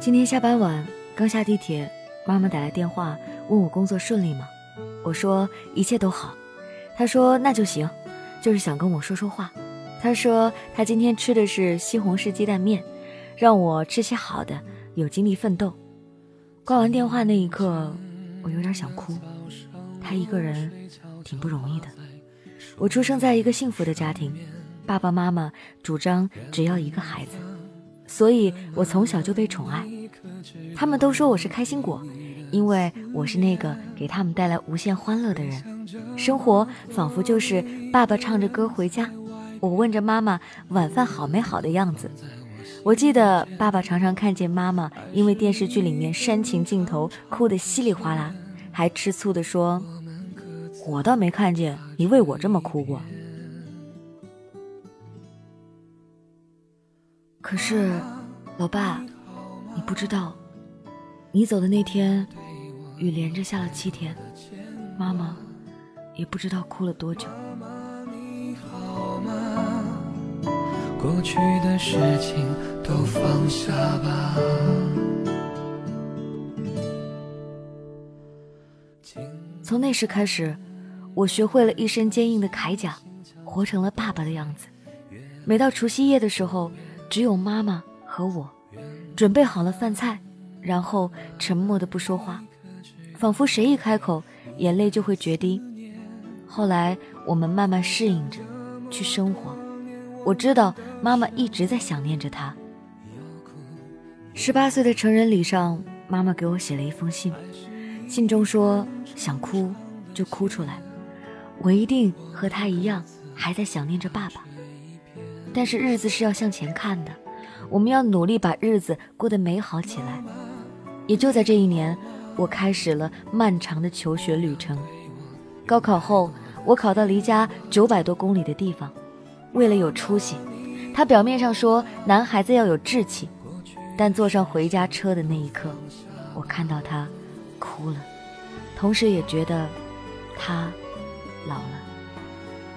今天下班晚，刚下地铁，妈妈打来电话问我工作顺利吗？我说一切都好。她说那就行，就是想跟我说说话。她说她今天吃的是西红柿鸡蛋面，让我吃些好的，有精力奋斗。挂完电话那一刻，我有点想哭。她一个人挺不容易的。我出生在一个幸福的家庭，爸爸妈妈主张只要一个孩子。所以，我从小就被宠爱，他们都说我是开心果，因为我是那个给他们带来无限欢乐的人。生活仿佛就是爸爸唱着歌回家，我问着妈妈晚饭好没好的样子。我记得爸爸常常看见妈妈因为电视剧里面煽情镜头哭得稀里哗啦，还吃醋地说：“我倒没看见你为我这么哭过。”可是，老爸，你不知道，你走的那天，雨连着下了七天，妈妈也不知道哭了多久。过去的事情都放下吧。从那时开始，我学会了一身坚硬的铠甲，活成了爸爸的样子。每到除夕夜的时候。只有妈妈和我准备好了饭菜，然后沉默的不说话，仿佛谁一开口，眼泪就会决堤。后来我们慢慢适应着去生活。我知道妈妈一直在想念着他。十八岁的成人礼上，妈妈给我写了一封信，信中说想哭就哭出来，我一定和他一样，还在想念着爸爸。但是日子是要向前看的，我们要努力把日子过得美好起来。也就在这一年，我开始了漫长的求学旅程。高考后，我考到离家九百多公里的地方。为了有出息，他表面上说男孩子要有志气，但坐上回家车的那一刻，我看到他哭了，同时也觉得他老了。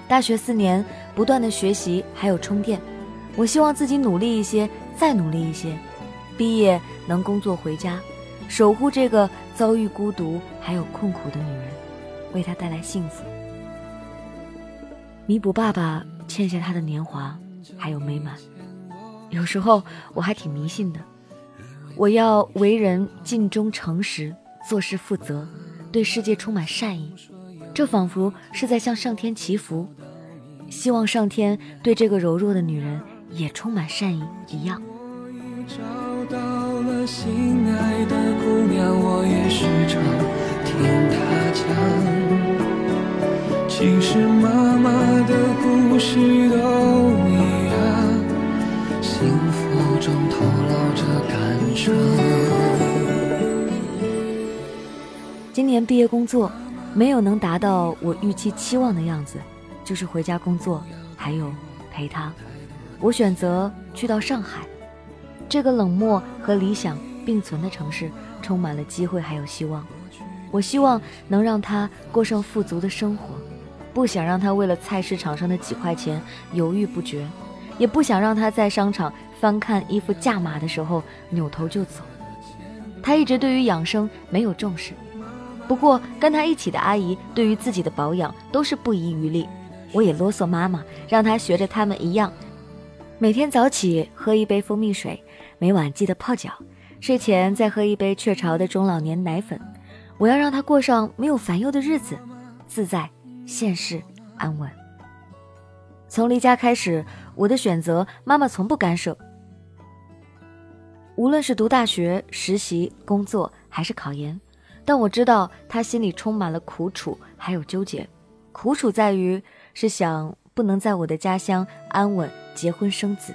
大学四年，不断的学习还有充电，我希望自己努力一些，再努力一些，毕业能工作回家，守护这个遭遇孤独还有困苦的女人，为她带来幸福，弥补爸爸欠下她的年华还有美满。有时候我还挺迷信的，我要为人尽忠诚实，做事负责，对世界充满善意。这仿佛是在向上天祈福，希望上天对这个柔弱的女人也充满善意一样。找到了心爱的姑娘，我也时常听她讲。其实妈妈的故事都一样，幸福中透露着感伤。今年毕业工作。没有能达到我预期期望的样子，就是回家工作，还有陪他。我选择去到上海，这个冷漠和理想并存的城市，充满了机会还有希望。我希望能让他过上富足的生活，不想让他为了菜市场上的几块钱犹豫不决，也不想让他在商场翻看衣服价码的时候扭头就走。他一直对于养生没有重视。不过，跟她一起的阿姨对于自己的保养都是不遗余力。我也啰嗦妈妈，让她学着他们一样，每天早起喝一杯蜂蜜水，每晚记得泡脚，睡前再喝一杯雀巢的中老年奶粉。我要让她过上没有烦忧的日子，自在、现实、安稳。从离家开始，我的选择妈妈从不干涉。无论是读大学、实习、工作，还是考研。但我知道他心里充满了苦楚，还有纠结。苦楚在于是想不能在我的家乡安稳结婚生子，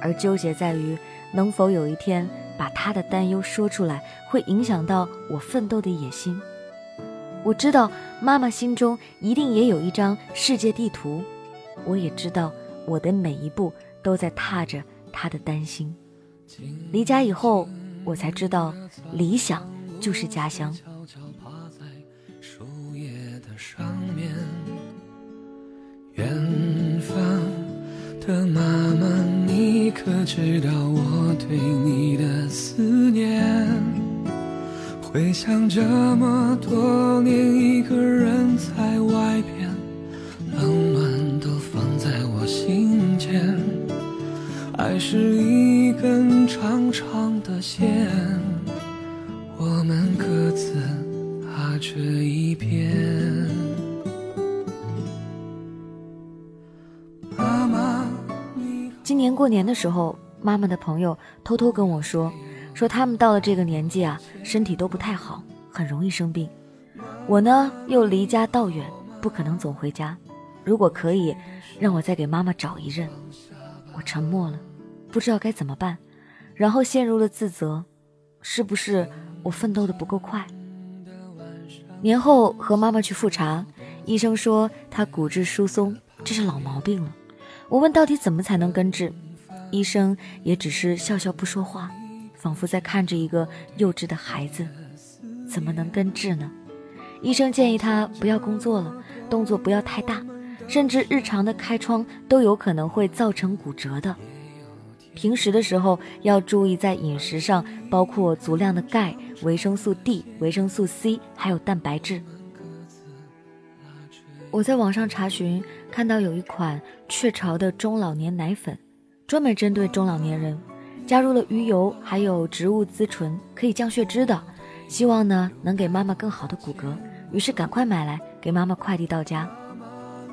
而纠结在于能否有一天把他的担忧说出来，会影响到我奋斗的野心。我知道妈妈心中一定也有一张世界地图，我也知道我的每一步都在踏着她的担心。离家以后，我才知道理想。就是家乡。远方的妈妈，你可知道我对你的思念？回想这么多年，一个人在外边，冷暖都放在我心间。爱是一根长长的线，今年过年的时候，妈妈的朋友偷偷跟我说，说他们到了这个年纪啊，身体都不太好，很容易生病。我呢又离家道远，不可能总回家。如果可以，让我再给妈妈找一任。我沉默了，不知道该怎么办，然后陷入了自责，是不是我奋斗的不够快？年后和妈妈去复查，医生说她骨质疏松，这是老毛病了。我问到底怎么才能根治，医生也只是笑笑不说话，仿佛在看着一个幼稚的孩子。怎么能根治呢？医生建议他不要工作了，动作不要太大。甚至日常的开窗都有可能会造成骨折的。平时的时候要注意在饮食上，包括足量的钙、维生素 D、维生素 C，还有蛋白质。我在网上查询，看到有一款雀巢的中老年奶粉，专门针对中老年人，加入了鱼油还有植物甾醇，可以降血脂的。希望呢能给妈妈更好的骨骼，于是赶快买来给妈妈快递到家。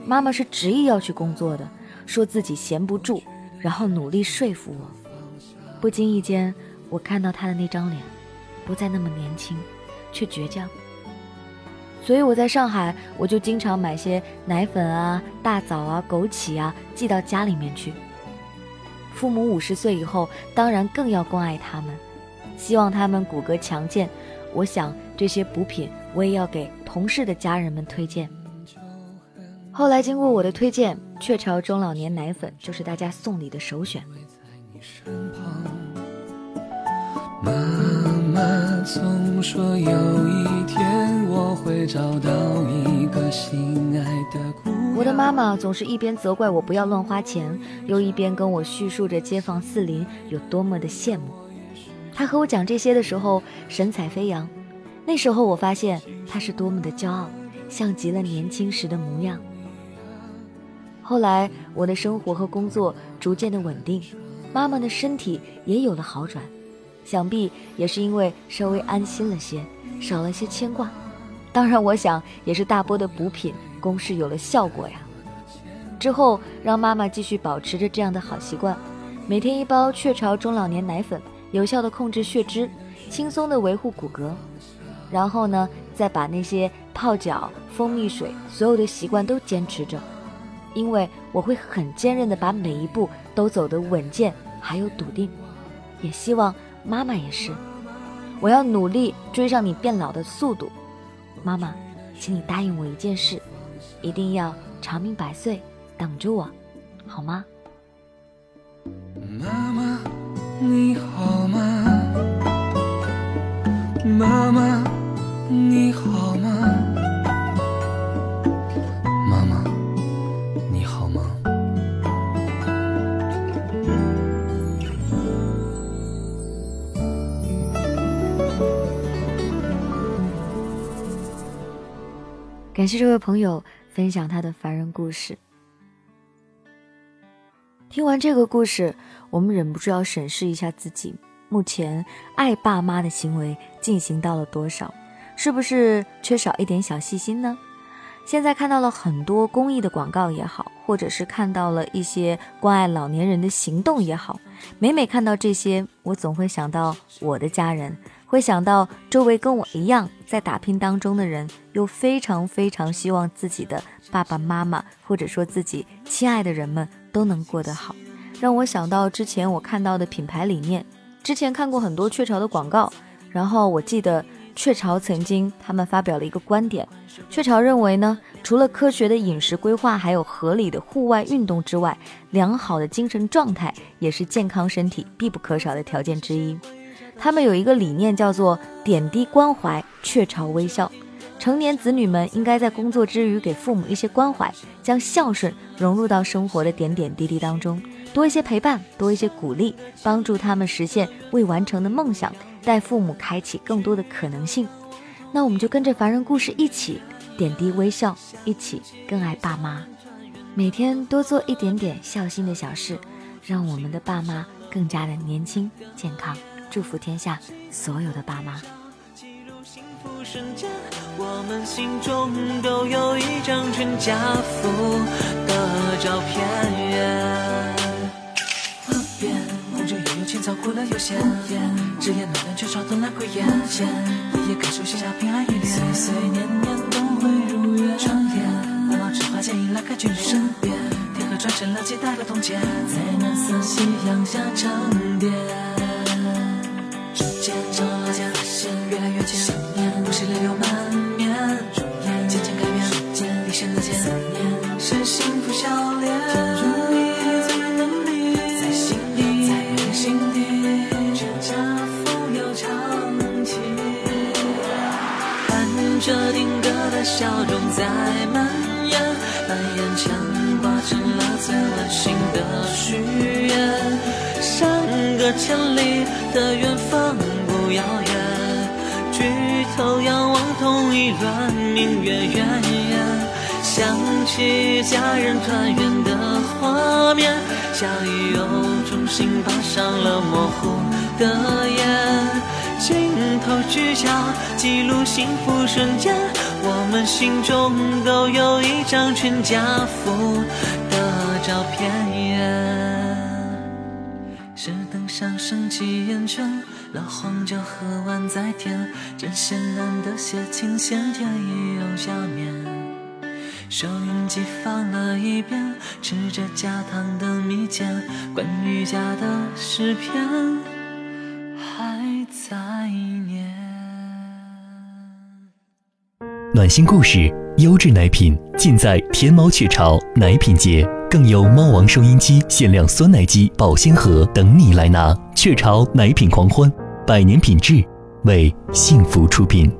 妈妈是执意要去工作的，说自己闲不住，然后努力说服我。不经意间，我看到她的那张脸，不再那么年轻，却倔强。所以我在上海，我就经常买些奶粉啊、大枣啊、枸杞啊寄到家里面去。父母五十岁以后，当然更要关爱他们，希望他们骨骼强健。我想这些补品，我也要给同事的家人们推荐。后来经过我的推荐，雀巢中老年奶粉就是大家送礼的首选。妈妈总说有一天我会找到一个心爱的姑娘。我的妈妈总是一边责怪我不要乱花钱，又一边跟我叙述着街坊四邻有多么的羡慕。她和我讲这些的时候，神采飞扬。那时候我发现她是多么的骄傲，像极了年轻时的模样。后来，我的生活和工作逐渐的稳定，妈妈的身体也有了好转，想必也是因为稍微安心了些，少了些牵挂。当然，我想也是大波的补品攻势有了效果呀。之后，让妈妈继续保持着这样的好习惯，每天一包雀巢中老年奶粉，有效的控制血脂，轻松的维护骨骼。然后呢，再把那些泡脚、蜂蜜水所有的习惯都坚持着。因为我会很坚韧的把每一步都走得稳健，还有笃定，也希望妈妈也是。我要努力追上你变老的速度，妈妈，请你答应我一件事，一定要长命百岁，等着我，好吗？妈妈，你好感谢这位朋友分享他的凡人故事。听完这个故事，我们忍不住要审视一下自己，目前爱爸妈的行为进行到了多少？是不是缺少一点小细心呢？现在看到了很多公益的广告也好，或者是看到了一些关爱老年人的行动也好，每每看到这些，我总会想到我的家人。会想到周围跟我一样在打拼当中的人，又非常非常希望自己的爸爸妈妈，或者说自己亲爱的人们都能过得好，让我想到之前我看到的品牌理念。之前看过很多雀巢的广告，然后我记得雀巢曾经他们发表了一个观点，雀巢认为呢，除了科学的饮食规划，还有合理的户外运动之外，良好的精神状态也是健康身体必不可少的条件之一。他们有一个理念，叫做“点滴关怀，雀巢微笑”。成年子女们应该在工作之余给父母一些关怀，将孝顺融入到生活的点点滴滴当中，多一些陪伴，多一些鼓励，帮助他们实现未完成的梦想，带父母开启更多的可能性。那我们就跟着凡人故事一起点滴微笑，一起更爱爸妈，每天多做一点点孝心的小事，让我们的爸妈更加的年轻健康。祝福天下所有的爸妈。我们心中都有一张全家福的照片。河边红着也有青草，过了悠闲，只言暖暖却烧得来回眼。夜夜感受下平安一点，岁岁年年都会如愿。窗帘白毛纸花，剪影拉开君身边，天河转成了期待的从前，在蓝色夕阳下沉淀。越来越近。是泪流满面，容颜渐渐改变，渐离弦的箭，思念是幸福笑脸。天如地，最能比，在心底，在人心底，全家福要长期。伴着定格的笑容在蔓延，把眼前化成了最温馨的许愿。相隔千里的远头仰望同一轮明月圆，想起家人团圆的画面，笑意又重新爬上了模糊的眼。镜头聚焦，记录幸福瞬间，我们心中都有一张全家福的照片。是灯上升起烟圈，老黄酒喝完再添，真鲜难得写清鲜甜意又下面。收音机放了一遍，吃着加糖的蜜饯，关于家的诗篇还在念。暖心故事，优质奶品尽在天猫雀巢奶品节。更有猫王收音机、限量酸奶机、保鲜盒等你来拿！雀巢奶品狂欢，百年品质，为幸福出品。